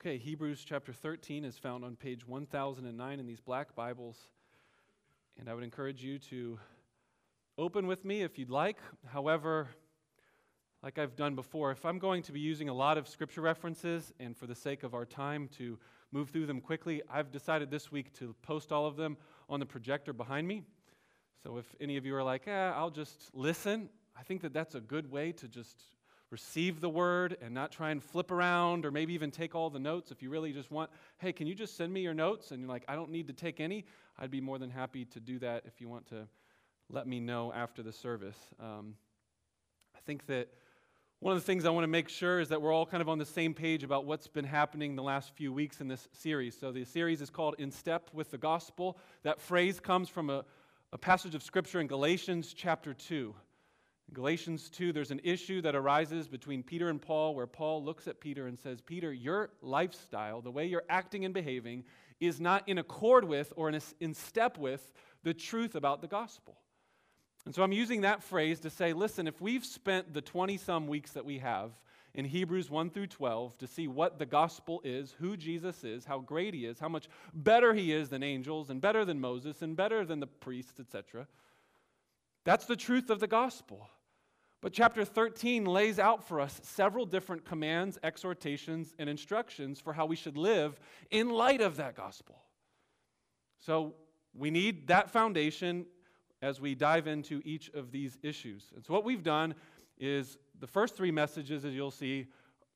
Okay, Hebrews chapter 13 is found on page 1009 in these black Bibles. And I would encourage you to open with me if you'd like. However, like I've done before, if I'm going to be using a lot of scripture references and for the sake of our time to move through them quickly, I've decided this week to post all of them on the projector behind me. So if any of you are like, eh, I'll just listen, I think that that's a good way to just receive the word and not try and flip around or maybe even take all the notes. If you really just want, hey, can you just send me your notes? And you're like, I don't need to take any, I'd be more than happy to do that if you want to let me know after the service. Um, I think that one of the things I want to make sure is that we're all kind of on the same page about what's been happening the last few weeks in this series. So the series is called In Step with the Gospel. That phrase comes from a, a passage of Scripture in Galatians chapter 2. In Galatians 2, there's an issue that arises between Peter and Paul where Paul looks at Peter and says, Peter, your lifestyle, the way you're acting and behaving, is not in accord with or in, step with the truth about the gospel. And so I'm using that phrase to say, listen, if we've spent the 20 some weeks that we have in Hebrews 1 through 12 to see what the gospel is, who Jesus is, how great he is, how much better he is than angels, and better than Moses, and better than the priests, etc., that's the truth of the gospel. But chapter 13 lays out for us several different commands, exhortations, and instructions for how we should live in light of that gospel. So we need that foundation as we dive into each of these issues. And so what we've done is the first three messages, as you'll see,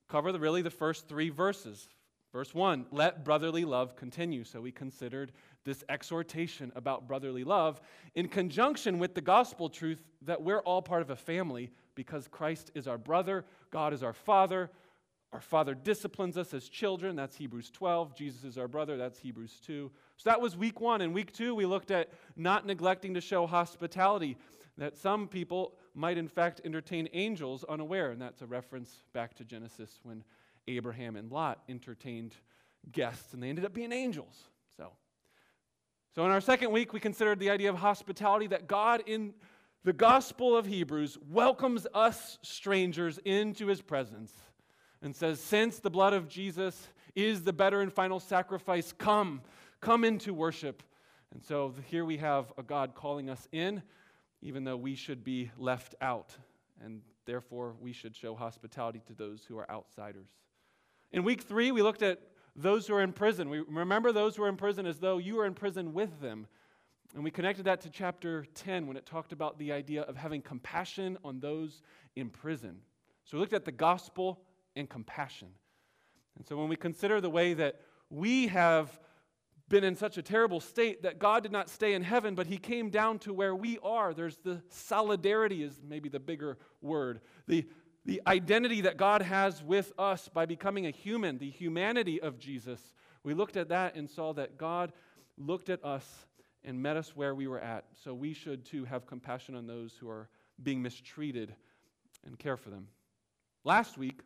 cover the, really the first three verses. Verse 1, let brotherly love continue. So we considered this exhortation about brotherly love in conjunction with the gospel truth that we're all part of a family because Christ is our brother, God is our father. Our father disciplines us as children. That's Hebrews 12. Jesus is our brother. That's Hebrews 2. So that was week one. In week two, we looked at not neglecting to show hospitality, that some people might in fact entertain angels unaware. And that's a reference back to Genesis when Abraham and Lot entertained guests and they ended up being angels. So, so in our second week, we considered the idea of hospitality that God in the Gospel of Hebrews welcomes us strangers into his presence and says, Since the blood of Jesus is the better and final sacrifice, come, come into worship. And so here we have a God calling us in, even though we should be left out. And therefore, we should show hospitality to those who are outsiders. In week three, we looked at those who are in prison. We remember those who are in prison as though you are in prison with them. And we connected that to chapter 10 when it talked about the idea of having compassion on those in prison. So we looked at the gospel and compassion. And so when we consider the way that we have been in such a terrible state that God did not stay in heaven, but he came down to where we are, there's the solidarity, is maybe the bigger word. The, the identity that God has with us by becoming a human, the humanity of Jesus. We looked at that and saw that God looked at us and met us where we were at. So we should too have compassion on those who are being mistreated and care for them. Last week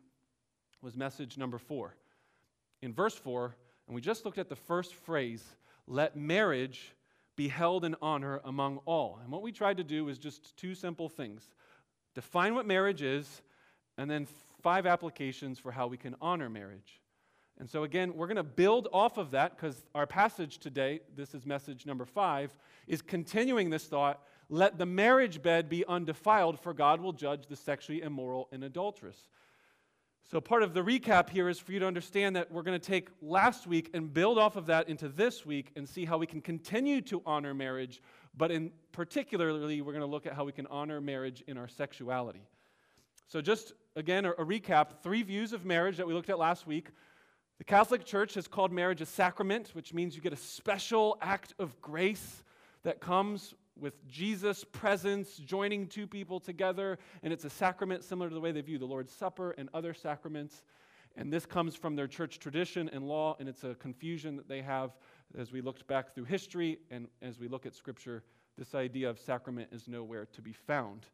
was message number four. In verse four, and we just looked at the first phrase, let marriage be held in honor among all. And what we tried to do was just two simple things define what marriage is, and then five applications for how we can honor marriage. And so, again, we're going to build off of that because our passage today, this is message number five, is continuing this thought let the marriage bed be undefiled, for God will judge the sexually immoral and adulterous. So, part of the recap here is for you to understand that we're going to take last week and build off of that into this week and see how we can continue to honor marriage, but in particularly, we're going to look at how we can honor marriage in our sexuality. So, just again, a, a recap three views of marriage that we looked at last week. The Catholic Church has called marriage a sacrament, which means you get a special act of grace that comes with Jesus' presence, joining two people together, and it's a sacrament similar to the way they view the Lord's Supper and other sacraments. And this comes from their church tradition and law, and it's a confusion that they have as we looked back through history and as we look at Scripture. This idea of sacrament is nowhere to be found.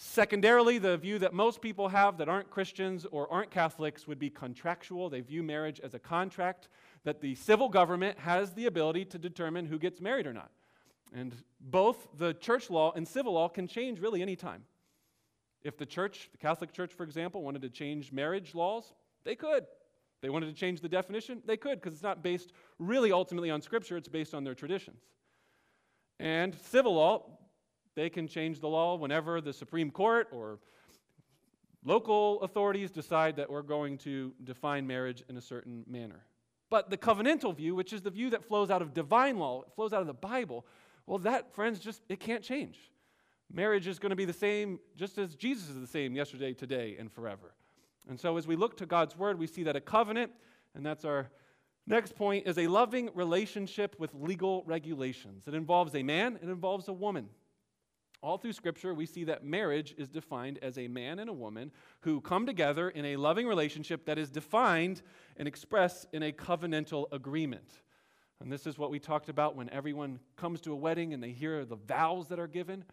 Secondarily, the view that most people have that aren't Christians or aren't Catholics would be contractual. They view marriage as a contract that the civil government has the ability to determine who gets married or not. And both the church law and civil law can change really any time. If the church, the Catholic Church, for example, wanted to change marriage laws, they could. They wanted to change the definition, they could, because it's not based really ultimately on Scripture, it's based on their traditions. And civil law, they can change the law whenever the Supreme Court or local authorities decide that we're going to define marriage in a certain manner. But the covenantal view, which is the view that flows out of divine law, it flows out of the Bible, well, that, friends, just it can't change. Marriage is going to be the same just as Jesus is the same yesterday, today, and forever. And so as we look to God's word, we see that a covenant, and that's our next point, is a loving relationship with legal regulations. It involves a man, it involves a woman. All through Scripture, we see that marriage is defined as a man and a woman who come together in a loving relationship that is defined and expressed in a covenantal agreement. And this is what we talked about when everyone comes to a wedding and they hear the vows that are given.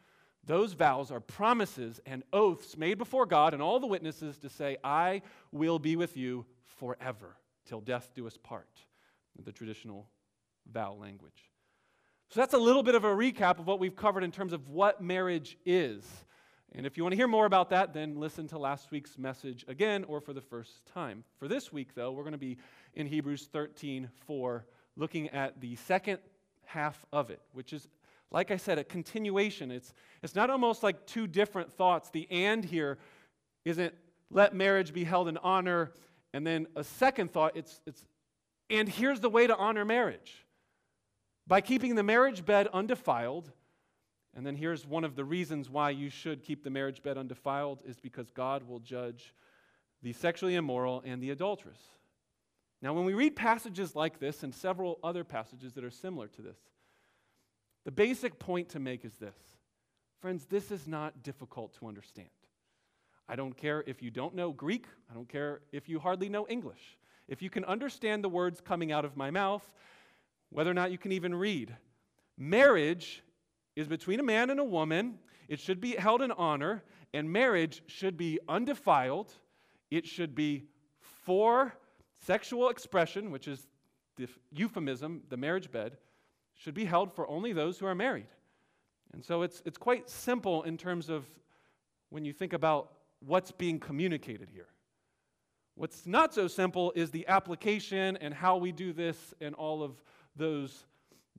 Those vows are promises and oaths made before God and all the witnesses to say, I will be with you forever, till death do us part, the traditional vow language. So that's a little bit of a recap of what we've covered in terms of what marriage is. And if you want to hear more about that, then listen to last week's message again or for the first time. For this week, though, we're going to be in Hebrews 13 4, looking at the second half of it, which is like I said, a continuation. It's, it's not almost like two different thoughts. The and here isn't let marriage be held in honor, and then a second thought, it's, it's and here's the way to honor marriage by keeping the marriage bed undefiled. And then here's one of the reasons why you should keep the marriage bed undefiled is because God will judge the sexually immoral and the adulterous. Now, when we read passages like this and several other passages that are similar to this, the basic point to make is this Friends, this is not difficult to understand. I don't care if you don't know Greek, I don't care if you hardly know English. If you can understand the words coming out of my mouth, whether or not you can even read, marriage is between a man and a woman. It should be held in honor, and marriage should be undefiled. It should be for sexual expression, which is the euphemism, the marriage bed, should be held for only those who are married. And so it's, it's quite simple in terms of when you think about what's being communicated here. What's not so simple is the application and how we do this and all of those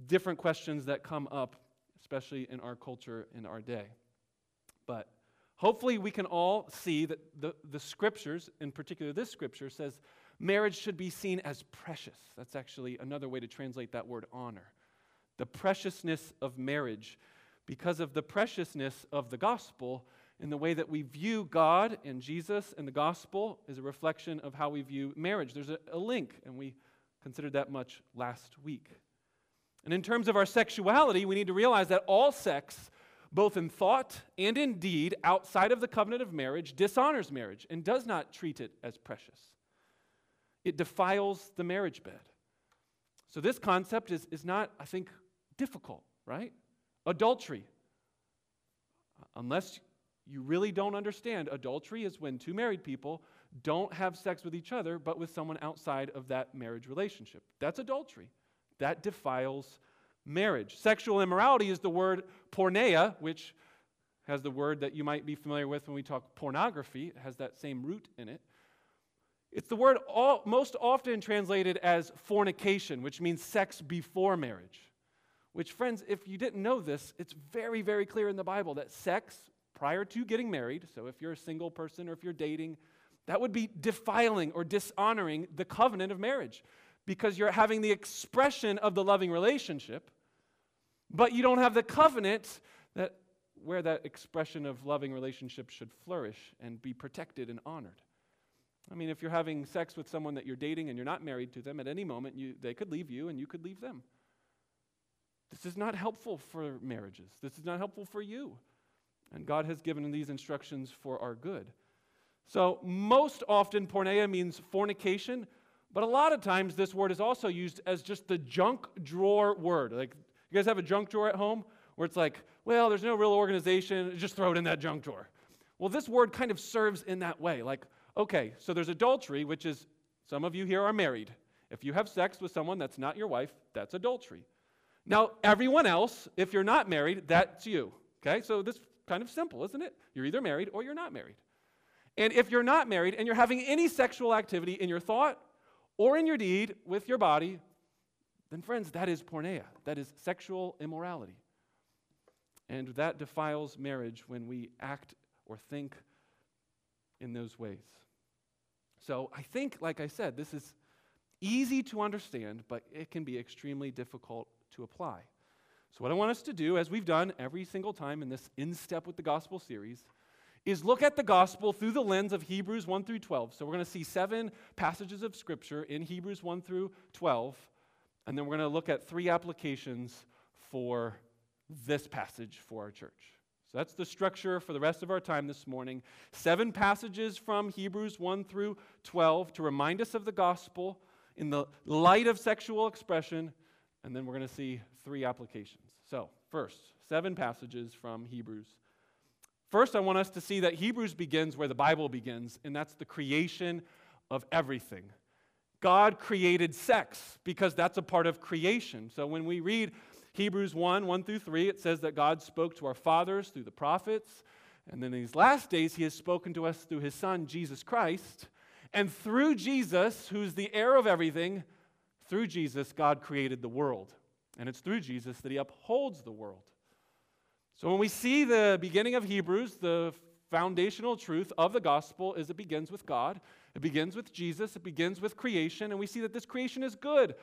different questions that come up, especially in our culture in our day. But hopefully, we can all see that the, the scriptures, in particular this scripture, says marriage should be seen as precious. That's actually another way to translate that word honor the preciousness of marriage because of the preciousness of the gospel in the way that we view God and Jesus and the gospel is a reflection of how we view marriage. There's a, a, link, and we considered that much last week. And in terms of our sexuality, we need to realize that all sex, both in thought and in deed, outside of the covenant of marriage, dishonors marriage and does not treat it as precious. It defiles the marriage bed. So, this concept is, is not, I think, difficult, right? Adultery. Unless you really don't understand, adultery is when two married people don't have sex with each other, but with someone outside of that marriage relationship. That's adultery. That defiles marriage. Sexual immorality is the word porneia, which has the word that you might be familiar with when we talk pornography. It has that same root in it. It's the word all, most often translated as fornication, which means sex before marriage. Which, friends, if you didn't know this, it's very, very clear in the Bible that sex prior to getting married, so if you're a single person or if you're dating, that would be defiling or dishonoring the covenant of marriage because you're having the expression of the loving relationship, but you don't have the covenant that where that expression of loving relationship should flourish and be protected and honored. I mean, if you're having sex with someone that you're dating and you're not married to them, at any moment you, they could leave you and you could leave them. This is not helpful for marriages. This is not helpful for you. And God has given these instructions for our good. So, most often, porneia means fornication, but a lot of times this word is also used as just the junk drawer word. Like, you guys have a junk drawer at home where it's like, well, there's no real organization, just throw it in that junk drawer. Well, this word kind of serves in that way. Like, okay, so there's adultery, which is some of you here are married. If you have sex with someone that's not your wife, that's adultery. Now, everyone else, if you're not married, that's you. Okay? So this kind of simple, isn't it? You're either married or you're not married. And if you're not married and you're having any sexual activity in your thought or in your deed with your body, then, friends, that is porneia. That is sexual immorality. And that defiles marriage when we act or think in those ways. So I think, like I said, this is easy to understand, but it can be extremely difficult to apply. So, what I want us to do, as we've done every single time in this In Step with the Gospel series, is look at the gospel through the lens of Hebrews 1 through 12. So, we're going to see seven passages of Scripture in Hebrews 1 through 12, and then we're going to look at three applications for this passage for our church. So that's the structure for the rest of our time this morning. Seven passages from Hebrews 1 through 12 to remind us of the gospel in the light of sexual expression, and then we're going to see three applications. So, first, seven passages from Hebrews. First, I want us to see that Hebrews begins where the Bible begins, and that's the creation of everything. God created sex because that's a part of creation. So when we read Hebrews 1 1 through 3, it says that God spoke to our fathers through the prophets. And then in these last days, he has spoken to us through his son, Jesus Christ. And through Jesus, who's the heir of everything, through Jesus, God created the world. And it's through Jesus that he upholds the world. So when we see the beginning of Hebrews, the foundational truth of the gospel is it begins with God, it begins with Jesus, it begins with creation, and we see that this creation is good.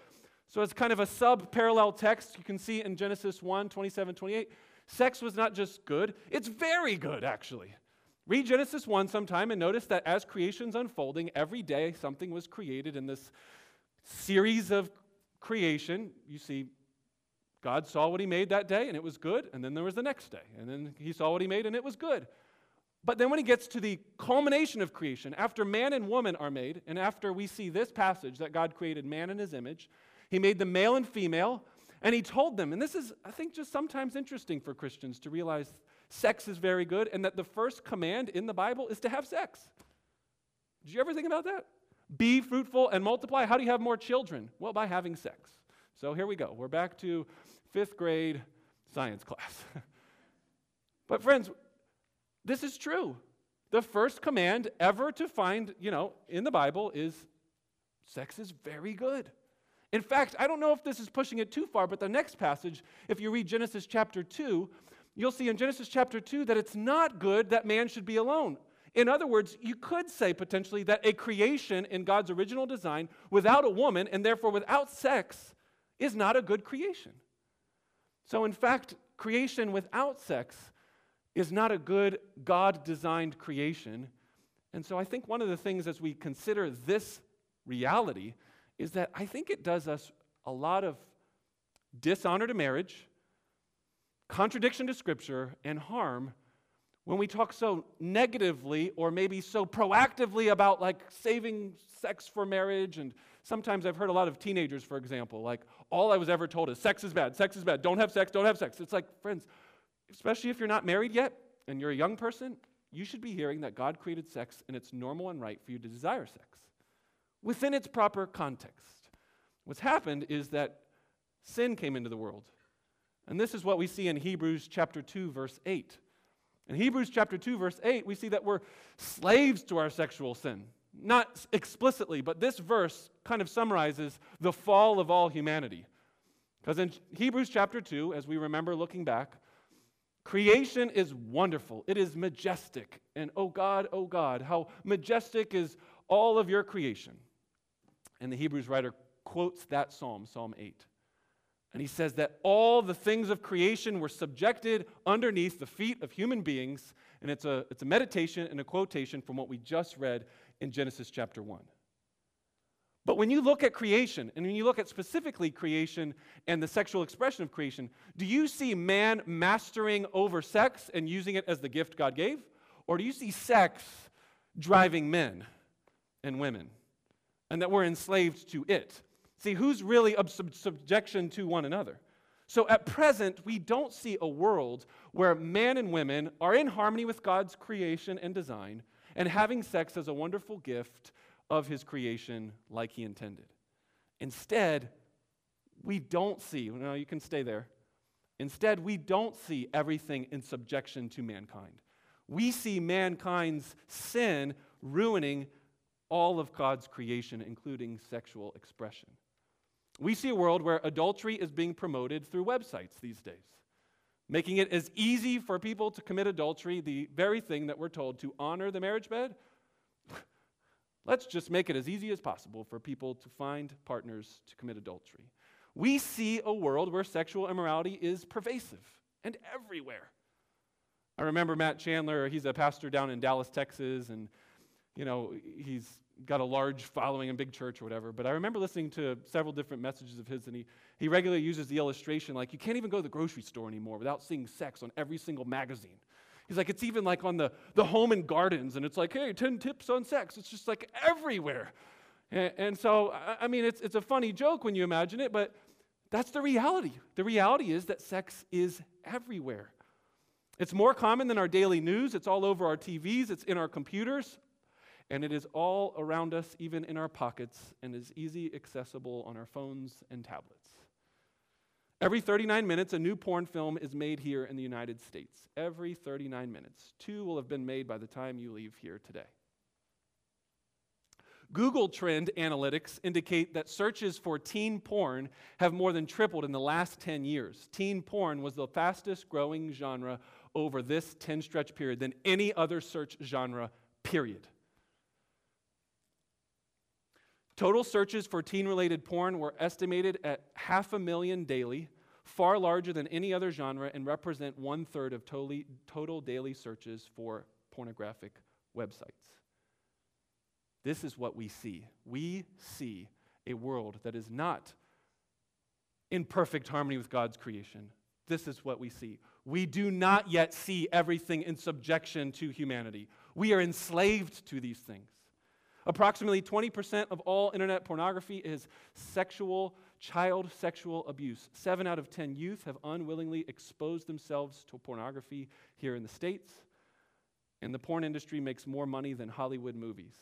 So it's kind of a sub parallel text you can see in Genesis 1 27, 28. Sex was not just good, it's very good, actually. Read Genesis 1 sometime and notice that as creation's unfolding, every day something was created in this series of creation. You see, God saw what he made that day and it was good, and then there was the next day, and then he saw what he made and it was good. But then when he gets to the culmination of creation, after man and woman are made, and after we see this passage that God created man in his image, he made them male and female, and he told them, and this is, I think, just sometimes interesting for Christians to realize sex is very good, and that the first command in the Bible is to have sex. Did you ever think about that? Be fruitful and multiply. How do you have more children? Well, by having sex. So here we go. We're back to fifth grade science class. but, friends, this is true. The first command ever to find, you know, in the Bible is sex is very good. In fact, I don't know if this is pushing it too far, but the next passage, if you read Genesis chapter 2, you'll see in Genesis chapter 2 that it's not good that man should be alone. In other words, you could say potentially that a creation in God's original design without a woman and therefore without sex is not a good creation. So, in fact, creation without sex is not a good God designed creation. And so, I think one of the things as we consider this reality is that I think it does us a lot of dishonor to marriage contradiction to Scripture, and harm when we talk so negatively or maybe so proactively about like saving sex for marriage. And sometimes I've heard a lot of teenagers, for example, like, all I was ever told is sex is bad, sex is bad, don't have sex, don't have sex. It's like, friends, especially if you're not married yet and you're a young person, you should be hearing that God created sex and it's normal and right for you to desire sex within its proper context. What's happened is that sin came into the world. And this is what we see in Hebrews chapter 2 verse 8. In Hebrews chapter 2 verse 8, we see that we're slaves to our sexual sin. Not explicitly, but this verse kind of summarizes the fall of all humanity. Because in Hebrews chapter 2, as we remember looking back, creation is wonderful. It is majestic. And oh God, oh God, how majestic is all of your creation. And the Hebrews writer quotes that psalm, Psalm 8. And he says that all the things of creation were subjected underneath the feet of human beings. And it's a, it's a meditation and a quotation from what we just read in Genesis chapter 1. But when you look at creation, and when you look at specifically creation and the sexual expression of creation, do you see man mastering over sex and using it as the gift God gave? Or do you see sex driving men and women? And that we're enslaved to it? See, who's really of sub- subjection to one another? So at present, we don't see a world where man and women are in harmony with God's creation and design and having sex as a wonderful gift of his creation like he intended. Instead, we don't see, no, you can stay there. Instead, we don't see everything in subjection to mankind. We see mankind's sin ruining all of God's creation, including sexual expression. We see a world where adultery is being promoted through websites these days, making it as easy for people to commit adultery, the very thing that we're told to honor the marriage bed. Let's just make it as easy as possible for people to find partners to commit adultery. We see a world where sexual immorality is pervasive and everywhere. I remember Matt Chandler, he's a pastor down in Dallas, Texas, and you know, he's got a large following in big church or whatever. But I remember listening to several different messages of his, and he, he regularly uses the illustration like you can't even go to the grocery store anymore without seeing sex on every single magazine. He's like, it's even like on the, the home and gardens, and it's like, hey, 10 tips on sex. It's just like everywhere. And, and so, I, I mean, it's, it's a funny joke when you imagine it, but that's the reality. The reality is that sex is everywhere. It's more common than our daily news. It's all over our TVs, it's in our computers, and it is all around us, even in our pockets, and is easy accessible on our phones and tablets. Every 39 minutes, a new porn film is made here in the United States. Every 39 minutes. Two will have been made by the time you leave here today. Google Trend analytics indicate that searches for teen porn have more than tripled in the last 10 years. Teen porn was the fastest growing genre over this 10 stretch period than any other search genre, period. Total searches for teen related porn were estimated at half a million daily, far larger than any other genre, and represent one third of totally, total daily searches for pornographic websites. This is what we see. We see a world that is not in perfect harmony with God's creation. This is what we see. We do not yet see everything in subjection to humanity. We are enslaved to these things. Approximately 20% of all internet pornography is sexual, child sexual abuse. Seven out of 10 youth have unwillingly exposed themselves to pornography here in the States, and the porn industry makes more money than Hollywood movies.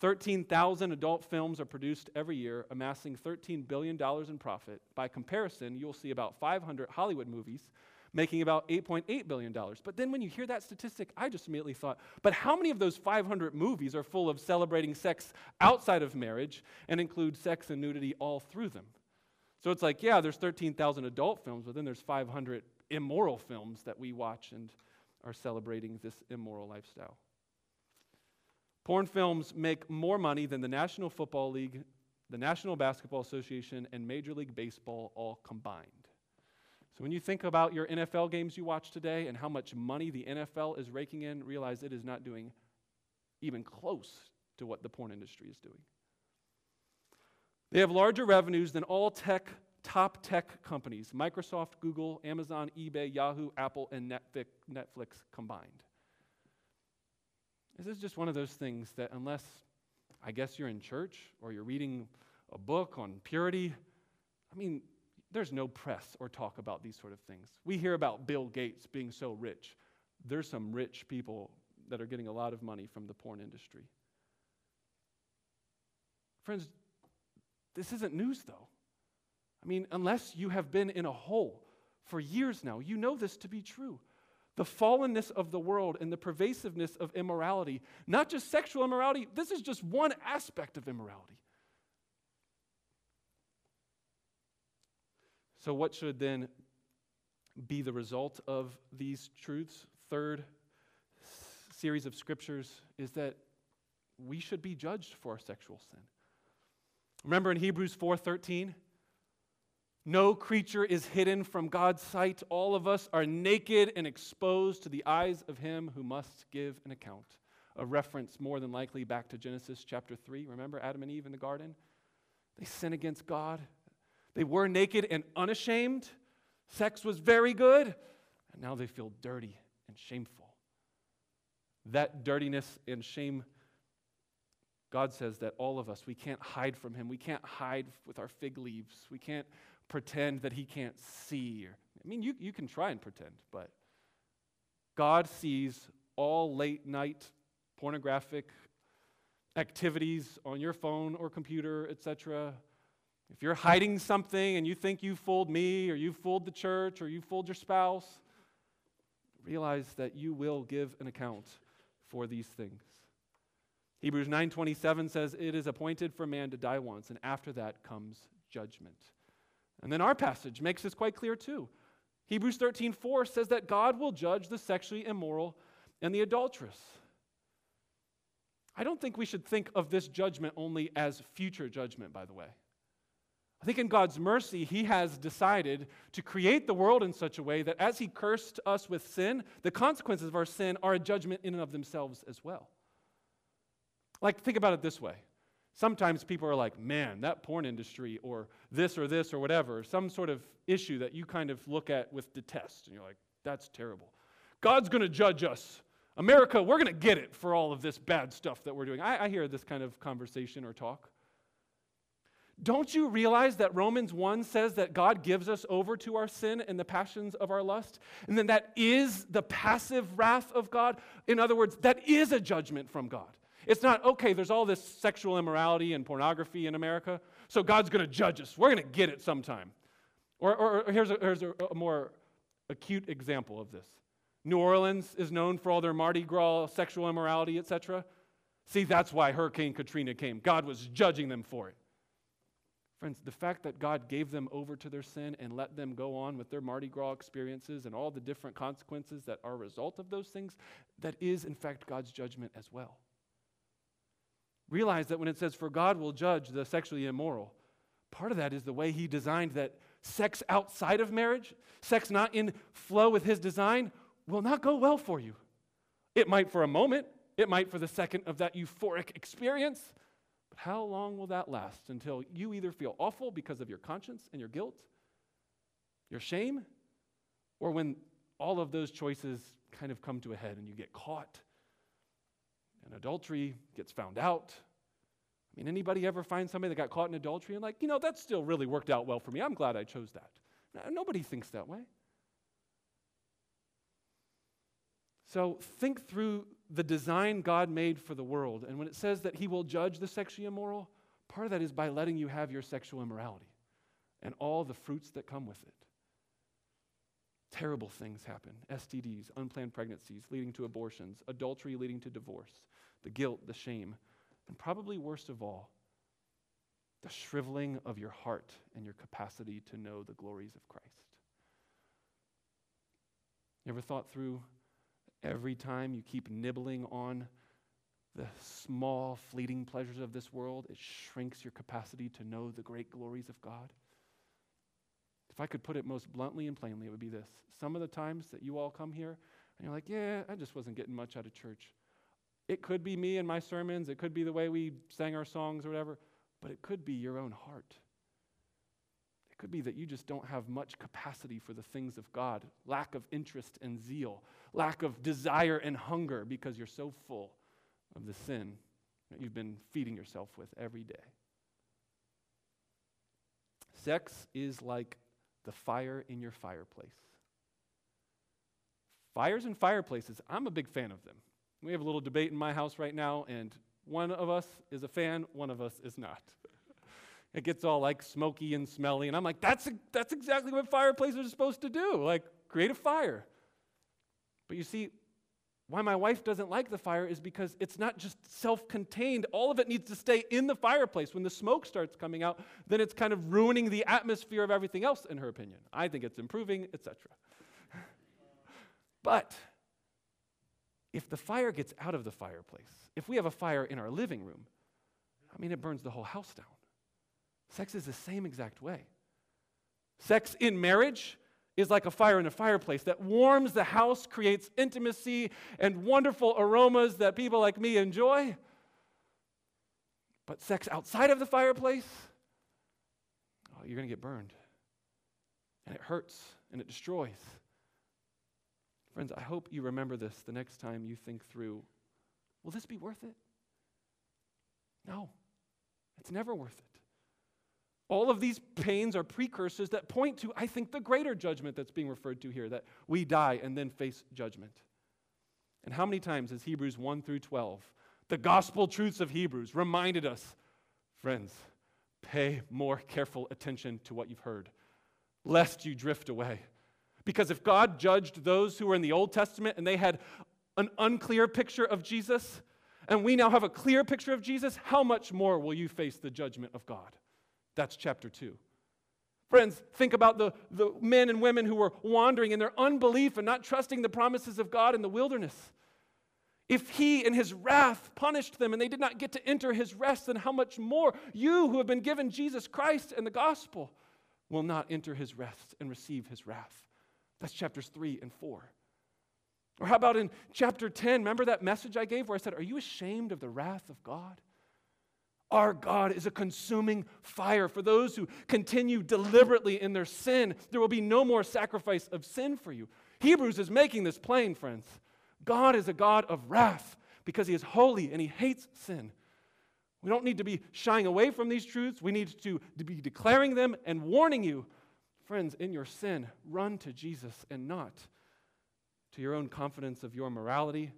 13,000 adult films are produced every year, amassing $13 billion in profit. By comparison, you'll see about 500 Hollywood movies making about $8.8 billion. But then when you hear that statistic, I just immediately thought, but how many of those 500 movies are full of celebrating sex outside of marriage and include sex and nudity all through them? So it's like, yeah, there's 13,000 adult films, but then there's 500 immoral films that we watch and are celebrating this immoral lifestyle. Porn films make more money than the National Football League, the National Basketball Association, and Major League Baseball all combined. So when you think about your NFL games you watch today and how much money the NFL is raking in, realize it is not doing even close to what the porn industry is doing. They have larger revenues than all tech top tech companies Microsoft, Google, Amazon, eBay, Yahoo, Apple, and Netflix combined. This is just one of those things that, unless I guess you're in church or you're reading a book on purity, I mean, there's no press or talk about these sort of things. We hear about Bill Gates being so rich. There's some rich people that are getting a lot of money from the porn industry. Friends, this isn't news though. I mean, unless you have been in a hole for years now, you know this to be true. The fallenness of the world and the pervasiveness of immorality, not just sexual immorality, this is just one aspect of immorality. So, what should then be the result of these truths? Third series of scriptures is that we should be judged for our sexual sin. Remember in Hebrews 4:13, no creature is hidden from God's sight. All of us are naked and exposed to the eyes of him who must give an account. A reference more than likely back to Genesis chapter 3. Remember Adam and Eve in the garden? They sin against God. They were naked and unashamed. Sex was very good. And now they feel dirty and shameful. That dirtiness and shame, God says that all of us, we can't hide from Him. We can't hide with our fig leaves. We can't pretend that He can't see. I mean, you, you can try and pretend, but God sees all late night pornographic activities on your phone or computer, etc. If you're hiding something and you think you fooled me or you fooled the church or you fooled your spouse, realize that you will give an account for these things. Hebrews 9:27 says it is appointed for man to die once and after that comes judgment. And then our passage makes this quite clear too. Hebrews 13:4 says that God will judge the sexually immoral and the adulterous. I don't think we should think of this judgment only as future judgment, by the way. I think in God's mercy, He has decided to create the world in such a way that as He cursed us with sin, the consequences of our sin are a judgment in and of themselves as well. Like, think about it this way. Sometimes people are like, man, that porn industry, or this or this or whatever, some sort of issue that you kind of look at with detest. And you're like, that's terrible. God's going to judge us. America, we're going to get it for all of this bad stuff that we're doing. I, I hear this kind of conversation or talk. Don't you realize that Romans 1 says that God gives us over to our sin and the passions of our lust? And then that is the passive wrath of God? In other words, that is a judgment from God. It's not, okay, there's all this sexual immorality and pornography in America, so God's going to judge us. We're going to get it sometime. Or, or, or here's, a, here's a, a more acute example of this New Orleans is known for all their Mardi Gras sexual immorality, etc. See, that's why Hurricane Katrina came. God was judging them for it. Friends, the fact that God gave them over to their sin and let them go on with their Mardi Gras experiences and all the different consequences that are a result of those things, that is, in fact, God's judgment as well. Realize that when it says, for God will judge the sexually immoral, part of that is the way He designed that sex outside of marriage, sex not in flow with His design, will not go well for you. It might for a moment, it might for the second of that euphoric experience, but how long will that last until you either feel awful because of your conscience and your guilt, your shame, or when all of those choices kind of come to a head and you get caught and adultery gets found out? I mean, anybody ever find somebody that got caught in adultery and like, you know, that still really worked out well for me. I'm glad I chose that. nobody thinks that way. So think through the design God made for the world. And when it says that He will judge the sexually immoral, part of that is by letting you have your sexual immorality and all the fruits that come with it. Terrible things happen STDs, unplanned pregnancies leading to abortions, adultery leading to divorce, the guilt, the shame, and probably worst of all, the shriveling of your heart and your capacity to know the glories of Christ. You ever thought through Every time you keep nibbling on the small, fleeting pleasures of this world, it shrinks your capacity to know the great glories of God. If I could put it most bluntly and plainly, it would be this. Some of the times that you all come here and you're like, yeah, I just wasn't getting much out of church. It could be me and my sermons, it could be the way we sang our songs or whatever, but it could be your own heart It could be that you just don't have much capacity for the things of God, lack of interest and zeal, lack of desire and hunger because you're so full of the sin that you've been feeding yourself with every day. Sex is like the fire in your fireplace. Fires and fireplaces, I'm a big fan of them. We have a little debate in my house right now, and one of us is a fan, one of us is not. It gets all like smoky and smelly. And I'm like, that's, that's exactly what fireplaces are supposed to do like, create a fire. But you see, why my wife doesn't like the fire is because it's not just self contained. All of it needs to stay in the fireplace. When the smoke starts coming out, then it's kind of ruining the atmosphere of everything else, in her opinion. I think it's improving, etc. but if the fire gets out of the fireplace, if we have a fire in our living room, I mean, it burns the whole house down. Sex is the same exact way. Sex in marriage is like a fire in a fireplace that warms the house, creates intimacy and wonderful aromas that people like me enjoy. But sex outside of the fireplace, oh, you're going to get burned. And it hurts and it destroys. Friends, I hope you remember this the next time you think through will this be worth it? No, it's never worth it. All of these pains are precursors that point to, I think, the greater judgment that's being referred to here, that we die and then face judgment. And how many times has Hebrews 1 through 12, the gospel truths of Hebrews, reminded us, friends, pay more careful attention to what you've heard, lest you drift away. Because if God judged those who were in the Old Testament and they had an unclear picture of Jesus, and we now have a clear picture of Jesus, how much more will you face the judgment of God? That's chapter 2. Friends, think about the, the men and women who were wandering in their unbelief and not trusting the promises of God in the wilderness. If he in his wrath punished them and they did not get to enter his rest, then how much more you who have been given Jesus Christ and the gospel will not enter his rest and receive his wrath? That's chapters 3 and 4. Or how about in chapter 10? Remember that message I gave where I said, Are you ashamed of the wrath of God? Our God is a consuming fire. For those who continue deliberately in their sin, there will be no more sacrifice of sin for you. Hebrews is making this plain, friends. God is a God of wrath because he is holy and he hates sin. We don't need to be shying away from these truths. We need to, be declaring them and warning you. Friends, in your sin, run to Jesus and not to your own confidence of your morality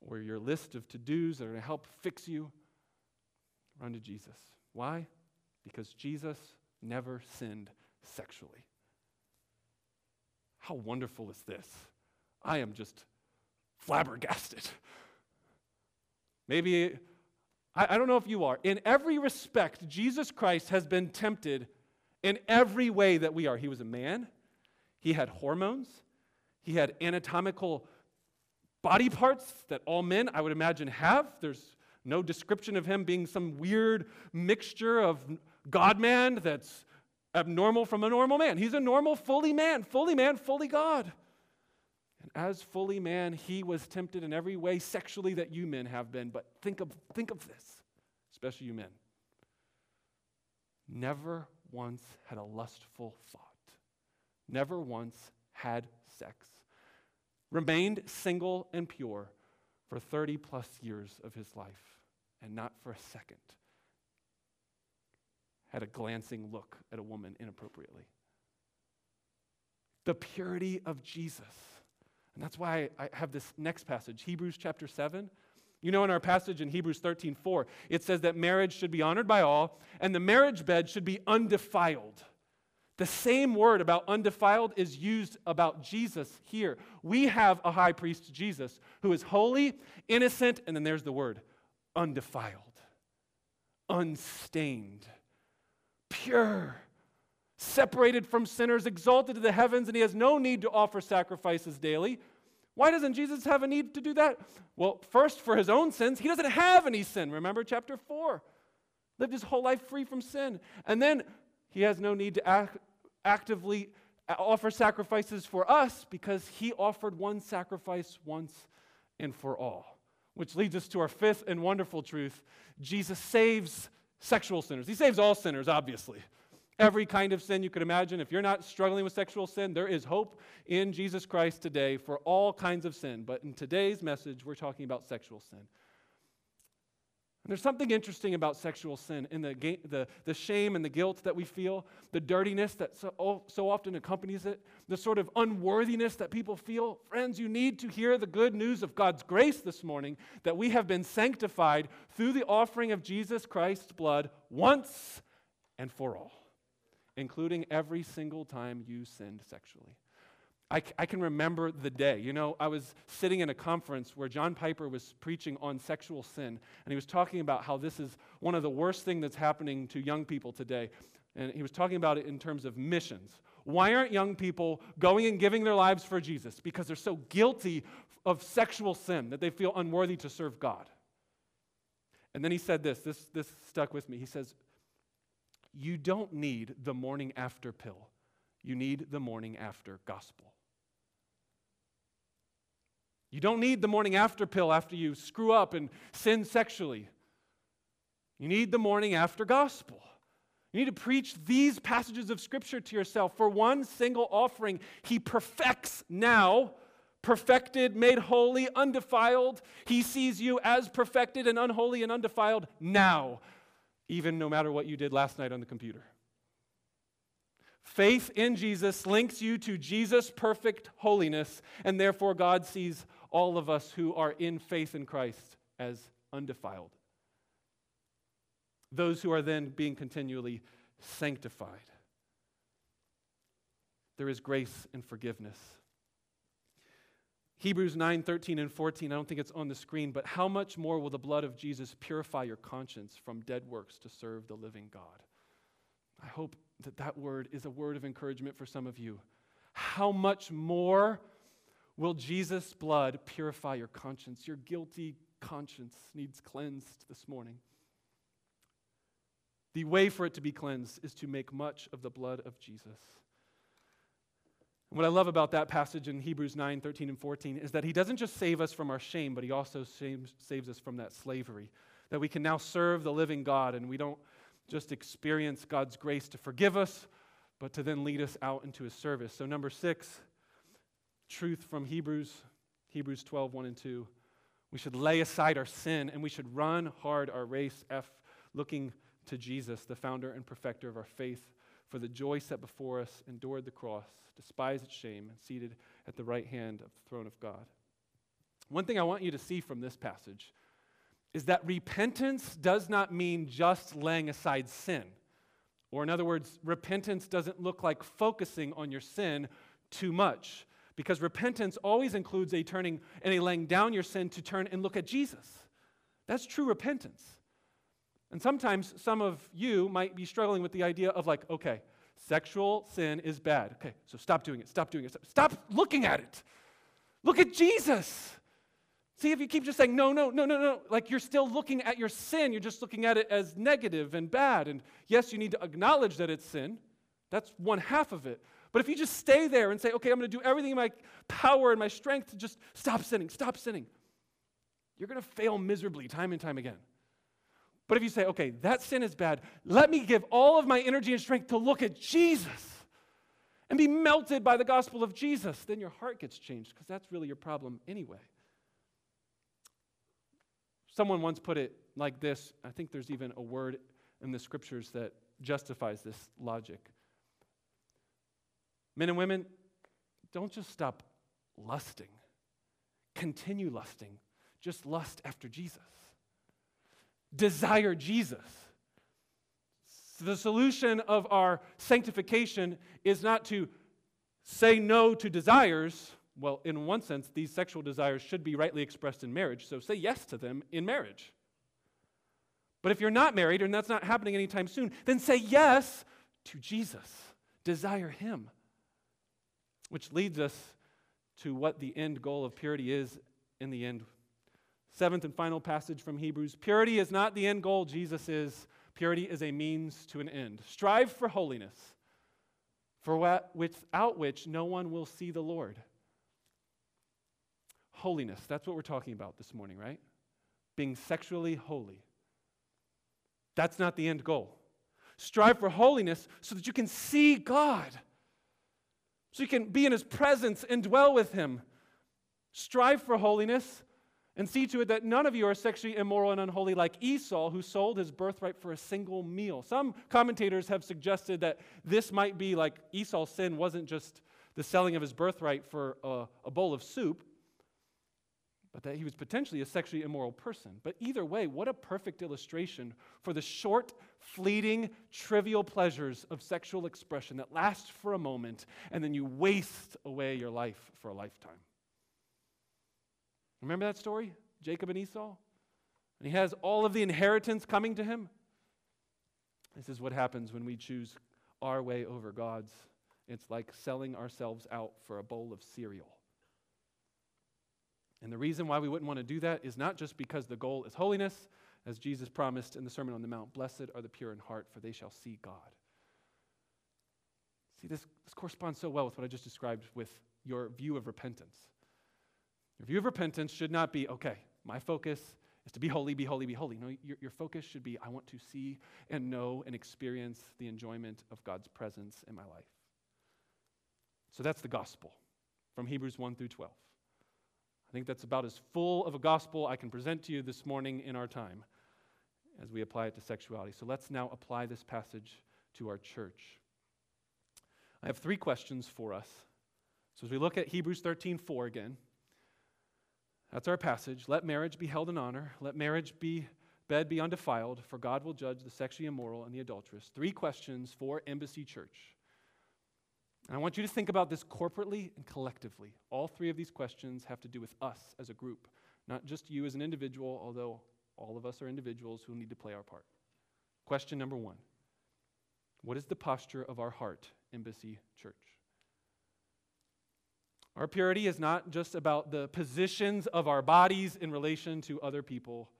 or your list of to dos that are going to help fix you. Run to Jesus. Why? Because Jesus never sinned sexually. How wonderful is this? I am just flabbergasted. Maybe, I, I, don't know if you are. In every respect, Jesus Christ has been tempted in every way that we are. He was a man, he had hormones, he had anatomical body parts that all men, I would imagine, have. There's no description of him being some weird mixture of God man that's abnormal from a normal man. He's a normal, fully man, fully man, fully God. And as fully man, he was tempted in every way sexually that you men have been. But think of, think of this, especially you men. Never once had a lustful thought, never once had sex, remained single and pure for 30 plus years of his life, and not for a second had a glancing look at a woman inappropriately. The purity of Jesus and that's why I have this next passage, Hebrews chapter 7. You know, in our passage in Hebrews 13 4, it says that marriage should be honored by all, and the marriage bed should be undefiled. The same word about undefiled is used about Jesus here. We have a high priest, Jesus, who is holy, innocent, and then there's the word undefiled, unstained, pure separated from sinners, exalted to the heavens, and he has no need to offer sacrifices daily. Why doesn't Jesus have a need to do that? Well, first, for his own sins, he doesn't have any sin. Remember chapter 4. Lived his whole life free from sin. And then he has no need to act, actively offer sacrifices for us because he offered one sacrifice once and for all. Which leads us to our fifth and wonderful truth Jesus saves sexual sinners. He saves all sinners, obviously every kind of sin you could imagine. If you're not struggling with sexual sin, there is hope in Jesus Christ today for all kinds of sin. But in today's message, we're talking about sexual sin. And there's something interesting about sexual sin in the, the, the shame and the guilt that we feel, the dirtiness that so, so often accompanies it, the sort of unworthiness that people feel. Friends, you need to hear the good news of God's grace this morning that we have been sanctified through the offering of Jesus Christ's blood once and for all including every single time you sinned sexually. I, I, can remember the day. You know, I was sitting in a conference where John Piper was preaching on sexual sin, and he was talking about how this is one of the worst things that's happening to young people today. And he was talking about it in terms of missions. Why aren't young people going and giving their lives for Jesus? Because they're so guilty of sexual sin that they feel unworthy to serve God. And then he said this, this, this stuck with me. He says, you don't need the morning after pill, you need the morning after gospel. You don't need the morning after pill after you screw up and sin sexually. You need the morning after gospel. You need to preach these passages of Scripture to yourself. For one single offering, He perfects now, perfected, made holy, undefiled. He sees you as perfected and unholy and undefiled now even no matter what you did last night on the computer. Faith in Jesus links you to Jesus' perfect holiness, and therefore God sees all of us who are in faith in Christ as undefiled. Those who are then being continually sanctified. There is grace and forgiveness. Hebrews 9, 13, and 14, I don't think it's on the screen, but how much more will the blood of Jesus purify your conscience from dead works to serve the living God? I hope that that word is a word of encouragement for some of you. How much more will Jesus' blood purify your conscience? Your guilty conscience needs cleansed this morning. The way for it to be cleansed is to make much of the blood of Jesus. And what I love about that passage in Hebrews 9, 13, and 14 is that he doesn't just save us from our shame, but he also saves, saves us from that slavery. That we can now serve the living God and we don't just experience God's grace to forgive us, but to then lead us out into his service. So, number six, truth from Hebrews, Hebrews 12, 1 and 2. We should lay aside our sin and we should run hard our race, F, looking to Jesus, the founder and perfecter of our faith for the joy set before us, endured the cross, despised its shame, and seated at the right hand of the throne of God. One thing I want you to see from this passage is that repentance does not mean just laying aside sin. Or, in other words, repentance doesn't look like focusing on your sin too much. Because repentance always includes a turning and a laying down your sin to turn and look at Jesus. That's true repentance. And sometimes some of you might be struggling with the idea of, like, okay, sexual sin is bad. Okay, so stop doing it, stop doing it, stop looking at it. Look at Jesus. See, if you keep just saying, no, no, no, no, no, like you're still looking at your sin, you're just looking at it as negative and bad. And yes, you need to acknowledge that it's sin. That's one half of it. But if you just stay there and say, okay, I'm going to do everything in my power and my strength to just stop sinning, stop sinning, you're going to fail miserably time and time again. But if you say, okay, that sin is bad, let me give all of my energy and strength to look at Jesus and be melted by the gospel of Jesus, then your heart gets changed because that's really your problem anyway. Someone once put it like this I think there's even a word in the scriptures that justifies this logic. Men and women, don't just stop lusting, continue lusting. Just lust after Jesus desire Jesus. The solution of our sanctification is not to say no to desires. Well, in one sense, these sexual desires should be rightly expressed in marriage, so say yes to them in marriage. But if you're not married and that's not happening anytime soon, then say yes to Jesus. Desire Him. Which leads us to what the end goal of purity is in the end Seventh and final passage from Hebrews Purity is not the end goal, Jesus is. Purity is a means to an end. Strive for holiness, for without which no one will see the Lord. Holiness, that's what we're talking about this morning, right? Being sexually holy. That's not the end goal. Strive for holiness so that you can see God, so you can be in His presence and dwell with Him. Strive for holiness and see to it that none of you are sexually immoral and unholy like Esau, who sold his birthright for a single meal. Some commentators have suggested that this might be like Esau's sin wasn't just the selling of his birthright for a, a bowl of soup, but that he was potentially a sexually immoral person. But either way, what a perfect illustration for the short, fleeting, trivial pleasures of sexual expression that last for a moment and then you waste away your life for a lifetime. Remember that story? Jacob and Esau? And he has all of the inheritance coming to him. This is what happens when we choose our way over God's. It's like selling ourselves out for a bowl of cereal. And the reason why we wouldn't want to do that is not just because the goal is holiness, as Jesus promised in the Sermon on the Mount Blessed are the pure in heart, for they shall see God. See, this, this corresponds so well with what I just described with your view of repentance. Your view of repentance should not be, okay, my focus is to be holy, be holy, be holy. No, your, your focus should be, I want to see and know and experience the enjoyment of God's presence in my life. So that's the gospel from Hebrews 1 through 12. I think that's about as full of a gospel I can present to you this morning in our time as we apply it to sexuality. So let's now apply this passage to our church. I have three questions for us. So as we look at Hebrews 13 4 again, that's our passage. Let marriage be held in honor. Let marriage be bed be undefiled, for God will judge the sexually immoral and the adulterous. Three questions for Embassy Church. And I want you to think about this corporately and collectively. All three of these questions have to do with us as a group, not just you as an individual, although all of us are individuals who need to play our part. Question number one What is the posture of our heart, Embassy Church? Our purity is not just about the positions of our bodies in relation to other people.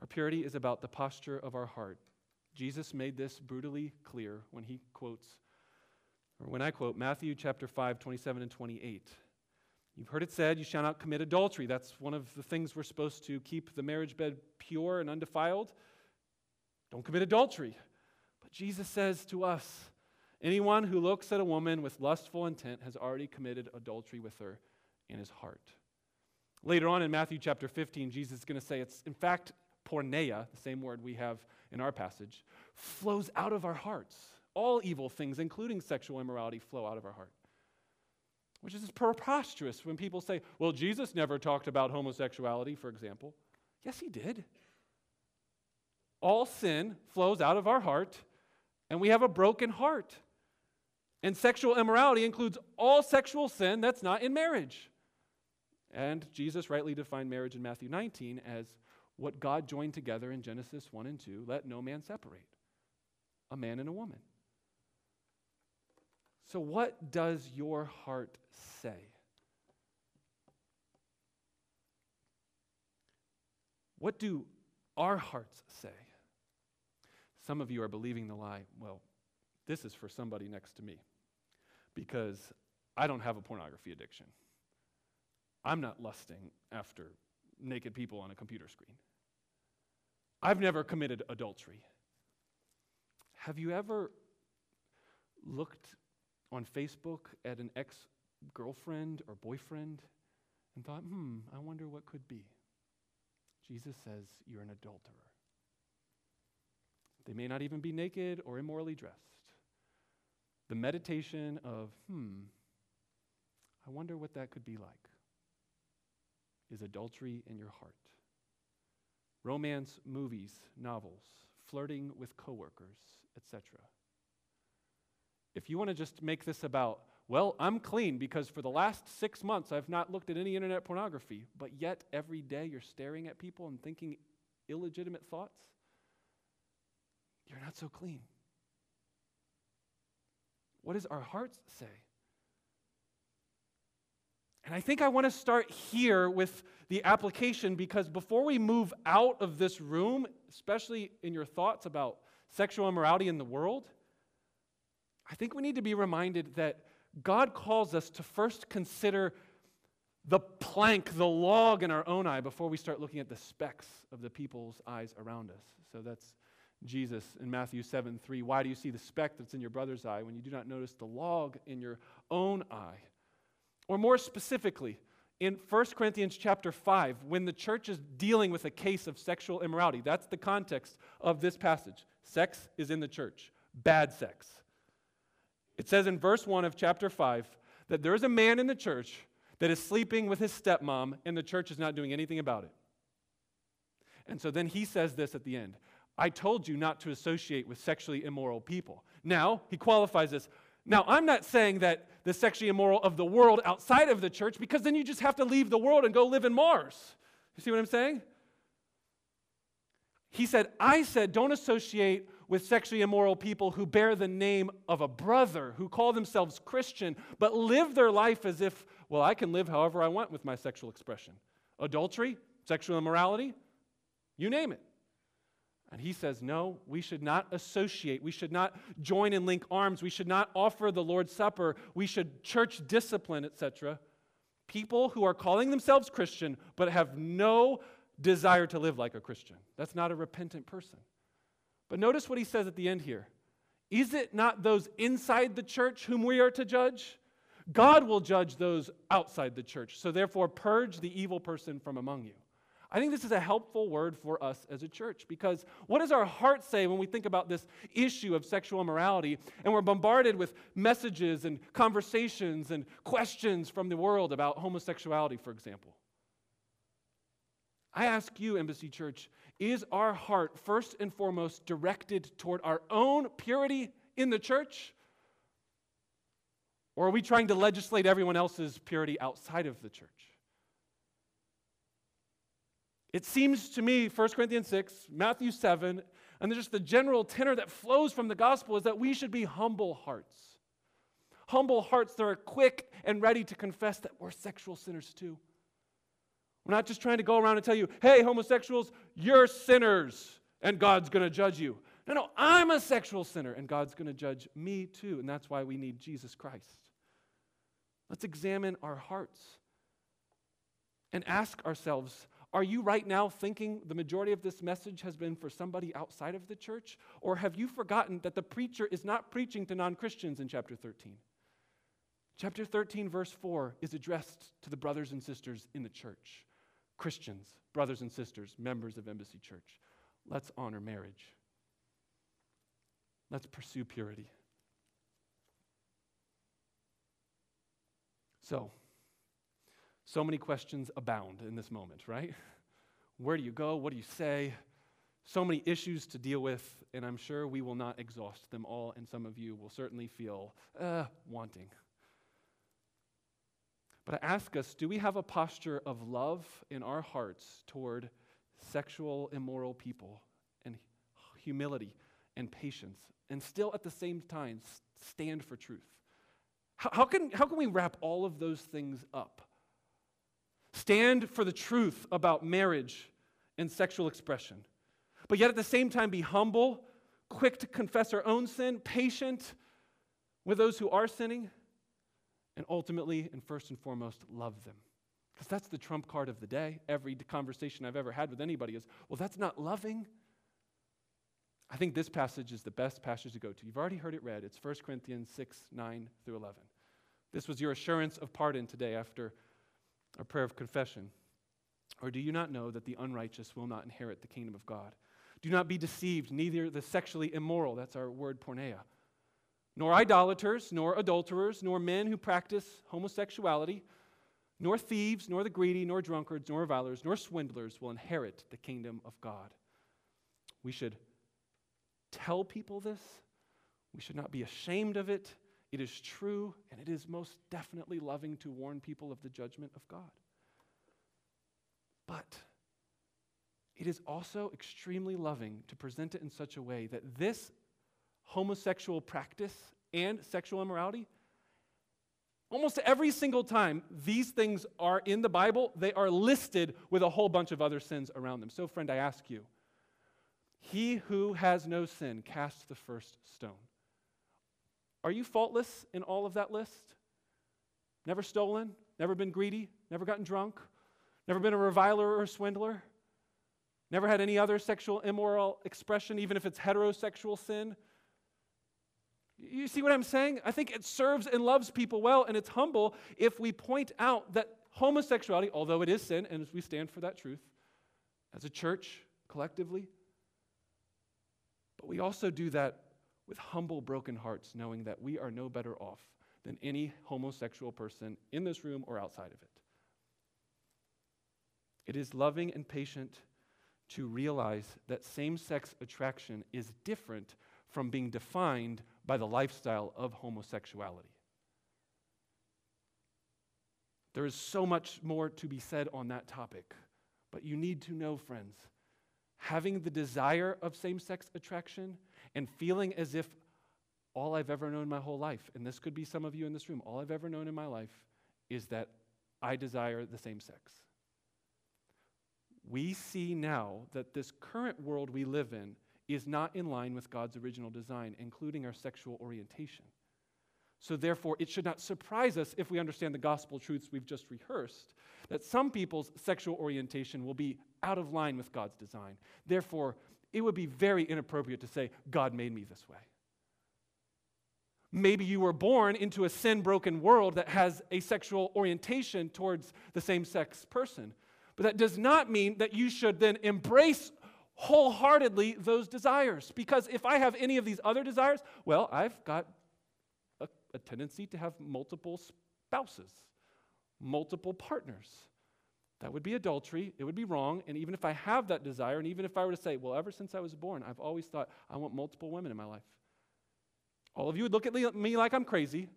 Our purity is about the posture of our heart. Jesus made this brutally clear when he quotes, or when I quote Matthew chapter 5, 27 and 28. You've heard it said, You shall not commit adultery. That's one of the things we're supposed to keep the marriage bed pure and undefiled. Don't commit adultery. But Jesus says to us, Anyone who looks at a woman with lustful intent has already committed adultery with her in his heart. Later on in Matthew chapter 15, Jesus is going to say it's, in fact, porneia, the same word we have in our passage, flows out of our hearts. All evil things, including sexual immorality, flow out of our heart. Which is preposterous when people say, well, Jesus never talked about homosexuality, for example. Yes, he did. All sin flows out of our heart, and we have a broken heart. And sexual immorality includes all sexual sin that's not in marriage. And Jesus rightly defined marriage in Matthew 19 as what God joined together in Genesis 1 and 2, let no man separate a man and a woman. So, what does your heart say? What do our hearts say? Some of you are believing the lie, well, this is for somebody next to me because I don't have a pornography addiction. I'm not lusting after naked people on a computer screen. I've never committed adultery. Have you ever looked on Facebook at an ex girlfriend or boyfriend and thought, hmm, I wonder what could be? Jesus says you're an adulterer. They may not even be naked or immorally dressed the meditation of, hmm, I wonder what that could be like, is adultery in your heart. Romance, movies, novels, flirting with coworkers, etc. If you want to just make this about, well, I'm clean because for the last six months I've not looked at any internet pornography, but yet every day you're staring at people and thinking illegitimate thoughts, you're not so clean. What does our hearts say? And I think I want to start here with the application because before we move out of this room, especially in your thoughts about sexual immorality in the world, I think we need to be reminded that God calls us to first consider the plank, the log in our own eye before we start looking at the specks of the people's eyes around us. So that's Jesus in Matthew 7 3. Why do you see the speck that's in your brother's eye when you do not notice the log in your own eye? Or more specifically, in 1 Corinthians chapter 5, when the church is dealing with a case of sexual immorality, that's the context of this passage. Sex is in the church, bad sex. It says in verse 1 of chapter 5 that there is a man in the church that is sleeping with his stepmom, and the church is not doing anything about it. And so then he says this at the end I told you not to associate with sexually immoral people. Now, he qualifies this. Now, I'm not saying that the sexually immoral of the world outside of the church, because then you just have to leave the world and go live in Mars. You see what I'm saying? He said, I said, don't associate with sexually immoral people who bear the name of a brother, who call themselves Christian, but live their life as if, well, I can live however I want with my sexual expression. Adultery, sexual immorality, you name it. And he says, no, we should not associate. We should not join and link arms. We should not offer the Lord's Supper. We should church discipline, etc. People who are calling themselves Christian but have no desire to live like a Christian. That's not a repentant person. But notice what he says at the end here. Is it not those inside the church whom we are to judge? God will judge those outside the church. So therefore, purge the evil person from among you. I think this is a helpful word for us as a church because what does our heart say when we think about this issue of sexual immorality and we're bombarded with messages and conversations and questions from the world about homosexuality, for example? I ask you, Embassy Church, is our heart first and foremost directed toward our own purity in the church? Or are we trying to legislate everyone else's purity outside of the church? It seems to me, 1 Corinthians 6, Matthew 7, and just the general tenor that flows from the gospel is that we should be humble hearts. Humble hearts that are quick and ready to confess that we're sexual sinners too. We're not just trying to go around and tell you, hey, homosexuals, you're sinners and God's going to judge you. No, no, I'm a sexual sinner and God's going to judge me too. And that's why we need Jesus Christ. Let's examine our hearts and ask ourselves are you right now thinking the majority of this message has been for somebody outside of the church? Or have you forgotten that the preacher is not preaching to non Christians in chapter 13? Chapter 13, verse 4, is addressed to the brothers and sisters in the church Christians, brothers and sisters, members of Embassy Church. Let's honor marriage. Let's pursue purity. So, so many questions abound in this moment, right? Where do you go? What do you say? So many issues to deal with, and I'm sure we will not exhaust them all, and some of you will certainly feel uh, wanting. But I ask us do we have a posture of love in our hearts toward sexual, immoral people, and humility and patience, and still at the same time stand for truth? How, how, can, how can we wrap all of those things up? Stand for the truth about marriage and sexual expression, but yet at the same time be humble, quick to confess our own sin, patient with those who are sinning, and ultimately and first and foremost, love them. Because that's the trump card of the day. Every conversation I've ever had with anybody is, well, that's not loving. I think this passage is the best passage to go to. You've already heard it read. It's 1 Corinthians 6, 9 through 11. This was your assurance of pardon today after a prayer of confession? Or do you not know that the unrighteous will not inherit the kingdom of God? Do not be deceived, neither the sexually immoral, that's our word porneia, nor idolaters, nor adulterers, nor men who practice homosexuality, nor thieves, nor the greedy, nor drunkards, nor revilers, nor swindlers will inherit the kingdom of God. We should tell people this. We should not be ashamed of it. It is true, and it is most definitely loving to warn people of the judgment of God. But it is also extremely loving to present it in such a way that this homosexual practice and sexual immorality, almost every single time these things are in the Bible, they are listed with a whole bunch of other sins around them. So, friend, I ask you, he who has no sin, cast the first stone. Are you faultless in all of that list? Never stolen, never been greedy, never gotten drunk, never been a reviler or a swindler, never had any other sexual immoral expression, even if it's heterosexual sin. You see what I'm saying? I think it serves and loves people well, and it's humble if we point out that homosexuality, although it is sin, and as we stand for that truth as a church collectively, but we also do that with humble, broken hearts, knowing that we are no better off than any homosexual person in this room or outside of it. It is loving and patient to realize that same sex attraction is different from being defined by the lifestyle of homosexuality. There is so much more to be said on that topic, but you need to know, friends, having the desire of same sex attraction and feeling as if all I've ever known my whole life, and this could be some of you in this room, all I've ever known in my life is that I desire the same sex. We see now that this current world we live in is not in line with God's original design, including our sexual orientation. So, therefore, it should not surprise us if we understand the gospel truths we've just rehearsed that some people's sexual orientation will be out of line with God's design. Therefore, it would be very inappropriate to say, God made me this way. Maybe you were born into a sin broken world that has a sexual orientation towards the same sex person. But that does not mean that you should then embrace wholeheartedly those desires. Because if I have any of these other desires, well, I've got a, a tendency to have multiple spouses, multiple partners. That would be adultery. It would be wrong. And even if I have that desire, and even if I were to say, well, ever since I was born, I've always thought I want multiple women in my life. All of you would look at me like I'm crazy,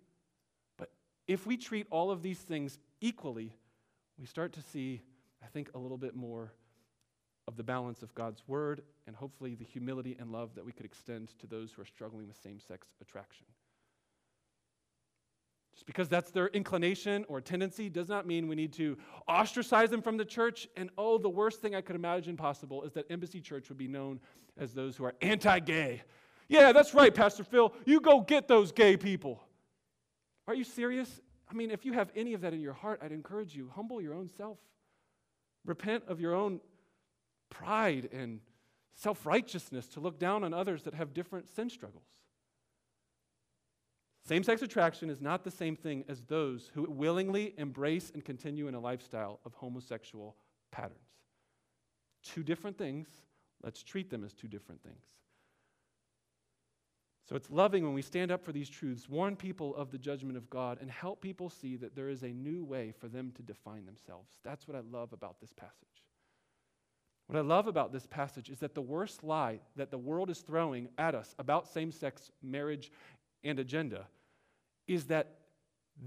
but if we treat all of these things equally, we start to see, I think, a little bit more of the balance of God's word and hopefully the humility and love that we could extend to those who are struggling with same sex attraction. Just because that's their inclination or tendency does not mean we need to ostracize them from the church. And oh, the worst thing I could imagine possible is that Embassy Church would be known as those who are anti gay. Yeah, that's right, Pastor Phil. You go get those gay people. Are you serious? I mean, if you have any of that in your heart, I'd encourage you humble your own self. Repent of your own pride and self righteousness to look down on others that have different sin struggles. Same sex attraction is not the same thing as those who willingly embrace and continue in a lifestyle of homosexual patterns. Two different things. Let's treat them as two different things. So it's loving when we stand up for these truths, warn people of the judgment of God, and help people see that there is a new way for them to define themselves. That's what I love about this passage. What I love about this passage is that the worst lie that the world is throwing at us about same sex marriage and agenda is that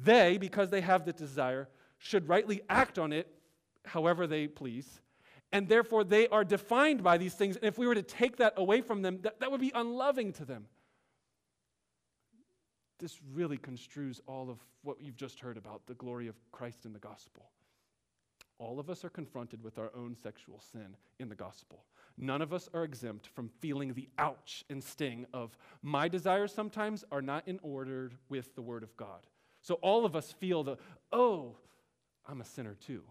they, because they have the desire, should rightly act on it however they please. And therefore, they are defined by these things. And if we were to take that away from them, that, that would be unloving to them. This really construes all of what you've just heard about the glory of Christ in the gospel. All of us are confronted with our own sexual sin in the gospel. None of us are exempt from feeling the ouch and sting of my desires sometimes are not in order with the word of God. So all of us feel the, oh, I'm a sinner too.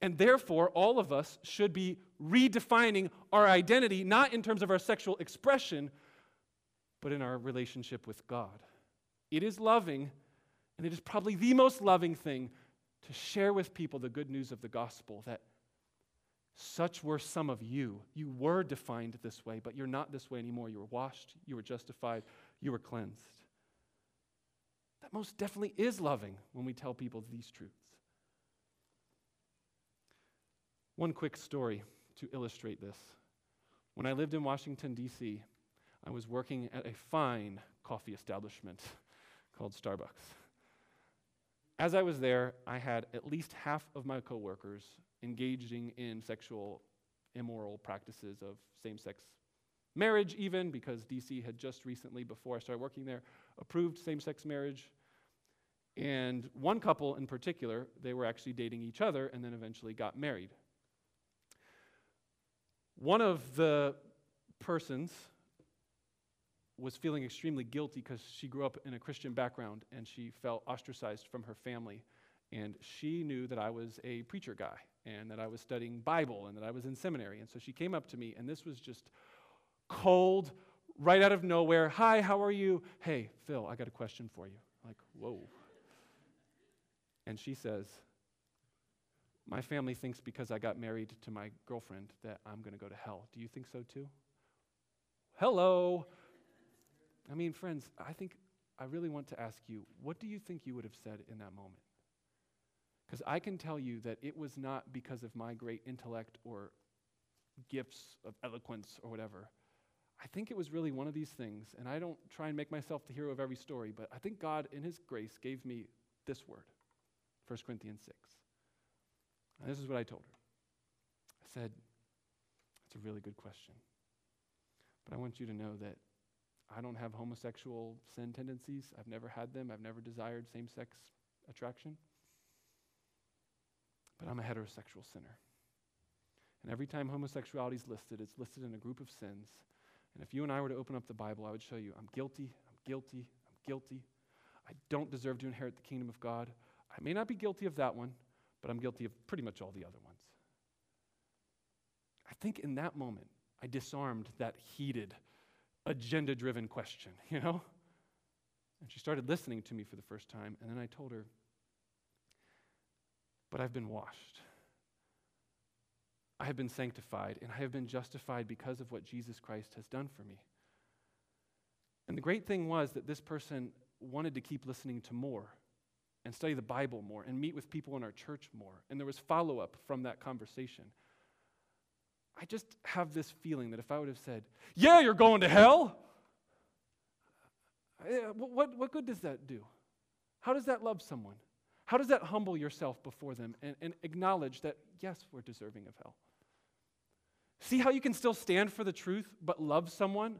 And therefore, all of us should be redefining our identity, not in terms of our sexual expression, but in our relationship with God. It is loving, and it is probably the most loving thing to share with people the good news of the gospel that such were some of you. You were defined this way, but you're not this way anymore. You were washed, you were justified, you were cleansed. That most definitely is loving when we tell people these truths. One quick story to illustrate this. When I lived in Washington, D.C., I was working at a fine coffee establishment called Starbucks. As I was there, I had at least half of my coworkers engaging in sexual immoral practices of same sex marriage, even because DC had just recently, before I started working there, approved same sex marriage. And one couple in particular, they were actually dating each other and then eventually got married. One of the persons was feeling extremely guilty because she grew up in a Christian background and she felt ostracized from her family. And she knew that I was a preacher guy and that I was studying Bible and that I was in seminary. And so she came up to me, and this was just cold, right out of nowhere. Hi, how are you? Hey, Phil, I got a question for you. like, whoa. And she says, My family thinks because I got married to my girlfriend that I'm going to go to hell. Do you think so too? Hello. I mean, friends, I think I really want to ask you, what do you think you would have said in that moment? Because I can tell you that it was not because of my great intellect or gifts of eloquence or whatever. I think it was really one of these things, and I don't try and make myself the hero of every story, but I think God, in His grace, gave me this word 1 Corinthians 6. And this is what I told her I said, That's a really good question. But I want you to know that I don't have homosexual sin tendencies. I've never had them. I've never desired same sex attraction but I'm a heterosexual sinner. And every time homosexuality is listed, it's listed in a group of sins. And if you and I were to open up the Bible, I would show you I'm guilty, I'm guilty, I'm guilty. I don't deserve to inherit the kingdom of God. I may not be guilty of that one, but I'm guilty of pretty much all the other ones. I think in that moment, I disarmed that heated, agenda driven question, you know? And she started listening to me for the first time, and then I told her, but I've been washed. I have been sanctified, and I have been justified because of what Jesus Christ has done for me. And the great thing was that this person wanted to keep listening to more and study the Bible more and meet with people in our church more. And there was follow up from that conversation. I just have this feeling that if I would have said, Yeah, you're going to hell, eh, what, what good does that do? How does that love someone? How does that humble yourself before them and, and acknowledge that, yes, we're deserving of hell? See how you can still stand for the truth but love someone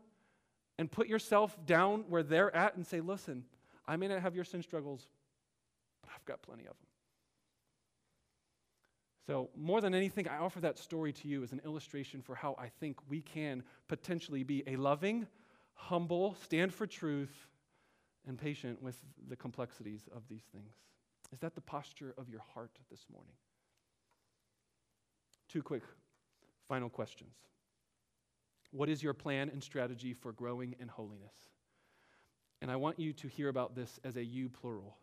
and put yourself down where they're at and say, listen, I may not have your sin struggles, but I've got plenty of them. So, more than anything, I offer that story to you as an illustration for how I think we can potentially be a loving, humble, stand for truth, and patient with the complexities of these things. Is that the posture of your heart this morning? Two quick final questions. What is your plan and strategy for growing in holiness? And I want you to hear about this as a you plural.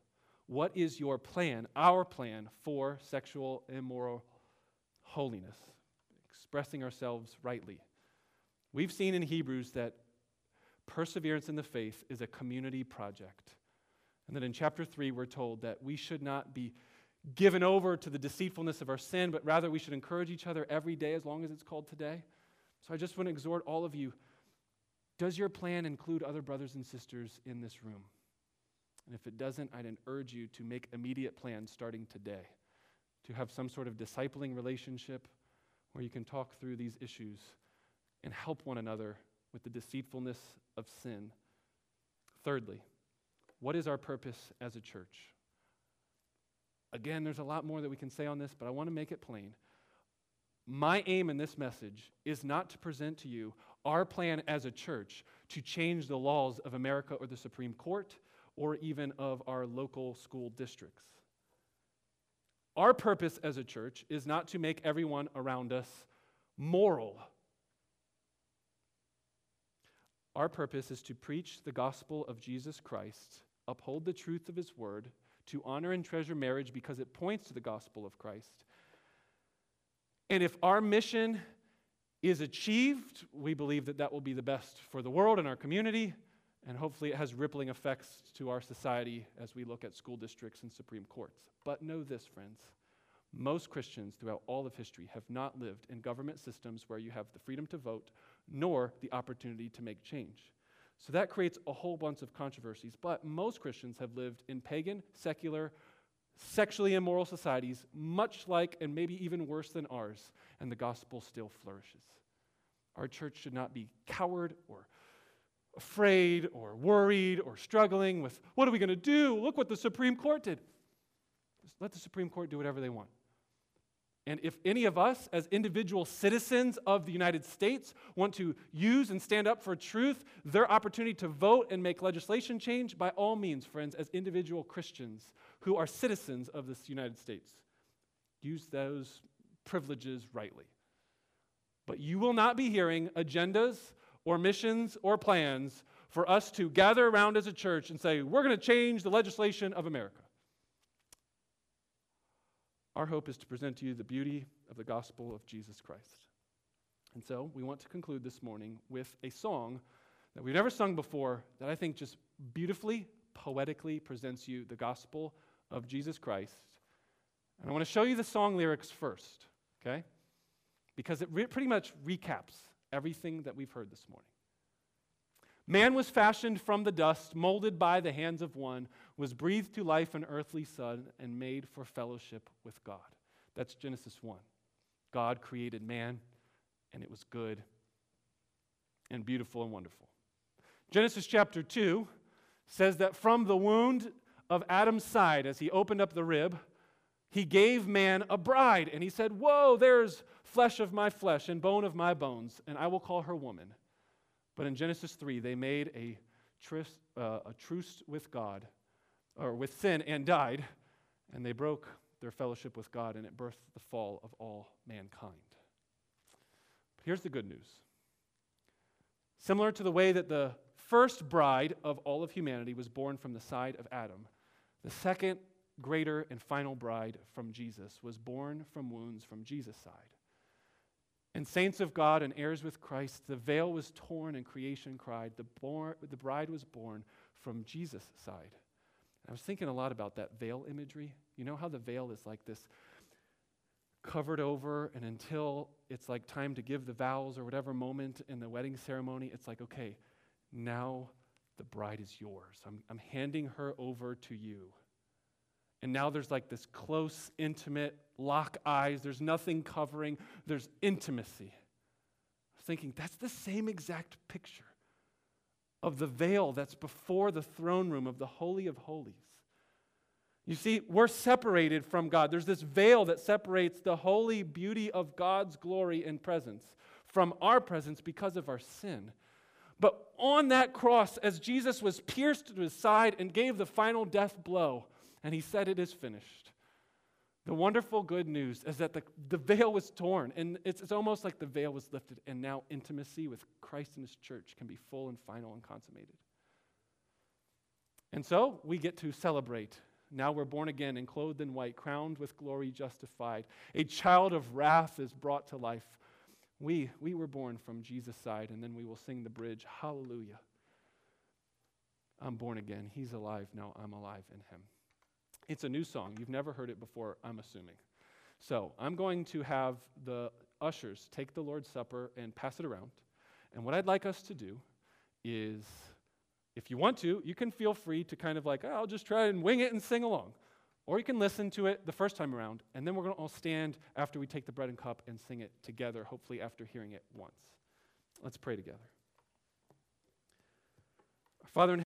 What is your plan, our plan for sexual immoral holiness? Expressing ourselves rightly. We've seen in Hebrews that perseverance in the faith is a community project. And that in chapter 3, we're told that we should not be given over to the deceitfulness of our sin, but rather we should encourage each other every day as long as it's called today. So I just want to exhort all of you does your plan include other brothers and sisters in this room? And if it doesn't, I'd urge you to make immediate plans starting today to have some sort of discipling relationship where you can talk through these issues and help one another with the deceitfulness of sin. Thirdly, what is our purpose as a church? Again, there's a lot more that we can say on this, but I want to make it plain. My aim in this message is not to present to you our plan as a church to change the laws of America or the Supreme Court or even of our local school districts. Our purpose as a church is not to make everyone around us moral. Our purpose is to preach the gospel of Jesus Christ, uphold the truth of his word, to honor and treasure marriage because it points to the gospel of Christ. And if our mission is achieved, we believe that that will be the best for the world and our community, and hopefully it has rippling effects to our society as we look at school districts and Supreme Courts. But know this, friends. Most Christians throughout all of history have not lived in government systems where you have the freedom to vote nor the opportunity to make change. So that creates a whole bunch of controversies. But most Christians have lived in pagan, secular, sexually immoral societies, much like and maybe even worse than ours, and the gospel still flourishes. Our church should not be coward or afraid or worried or struggling with what are we going to do? Look what the Supreme Court did. Just let the Supreme Court do whatever they want. And if any of us, as individual citizens of the United States, want to use and stand up for truth, their opportunity to vote and make legislation change, by all means, friends, as individual Christians who are citizens of this United States, use those privileges rightly. But you will not be hearing agendas or missions or plans for us to gather around as a church and say, we're going to change the legislation of America. Our hope is to present to you the beauty of the gospel of Jesus Christ. And so we want to conclude this morning with a song that we've never sung before that I think just beautifully, poetically presents you the gospel of Jesus Christ. And I want to show you the song lyrics first, okay? Because it re- pretty much recaps everything that we've heard this morning. Man was fashioned from the dust, molded by the hands of one, was breathed to life an earthly son, and made for fellowship with God. That's Genesis 1. God created man, and it was good and beautiful and wonderful. Genesis chapter 2 says that from the wound of Adam's side, as he opened up the rib, he gave man a bride. And he said, Whoa, there's flesh of my flesh and bone of my bones, and I will call her woman. But in Genesis 3, they made a, tryst, uh, a truce with God, or with sin, and died, and they broke their fellowship with God, and it birthed the fall of all mankind. But here's the good news. Similar to the way that the first bride of all of humanity was born from the side of Adam, the second greater and final bride from Jesus was born from wounds from Jesus' side. And saints of God and heirs with Christ, the veil was torn and creation cried. The, born, the bride was born from Jesus' side. I was thinking a lot about that veil imagery. You know how the veil is like this covered over, and until it's like time to give the vows or whatever moment in the wedding ceremony, it's like, okay, now the bride is yours. I'm, I'm handing her over to you. And now there's like this close, intimate, lock eyes. There's nothing covering, there's intimacy. Thinking, that's the same exact picture of the veil that's before the throne room of the Holy of Holies. You see, we're separated from God. There's this veil that separates the holy beauty of God's glory and presence from our presence because of our sin. But on that cross, as Jesus was pierced to his side and gave the final death blow, and he said, It is finished. The wonderful good news is that the, the veil was torn, and it's, it's almost like the veil was lifted, and now intimacy with Christ and his church can be full and final and consummated. And so we get to celebrate. Now we're born again and clothed in white, crowned with glory, justified. A child of wrath is brought to life. We, we were born from Jesus' side, and then we will sing the bridge Hallelujah. I'm born again. He's alive. Now I'm alive in him. It's a new song. You've never heard it before, I'm assuming. So I'm going to have the ushers take the Lord's Supper and pass it around. And what I'd like us to do is, if you want to, you can feel free to kind of like, oh, I'll just try and wing it and sing along. Or you can listen to it the first time around, and then we're going to all stand after we take the bread and cup and sing it together, hopefully after hearing it once. Let's pray together. Father in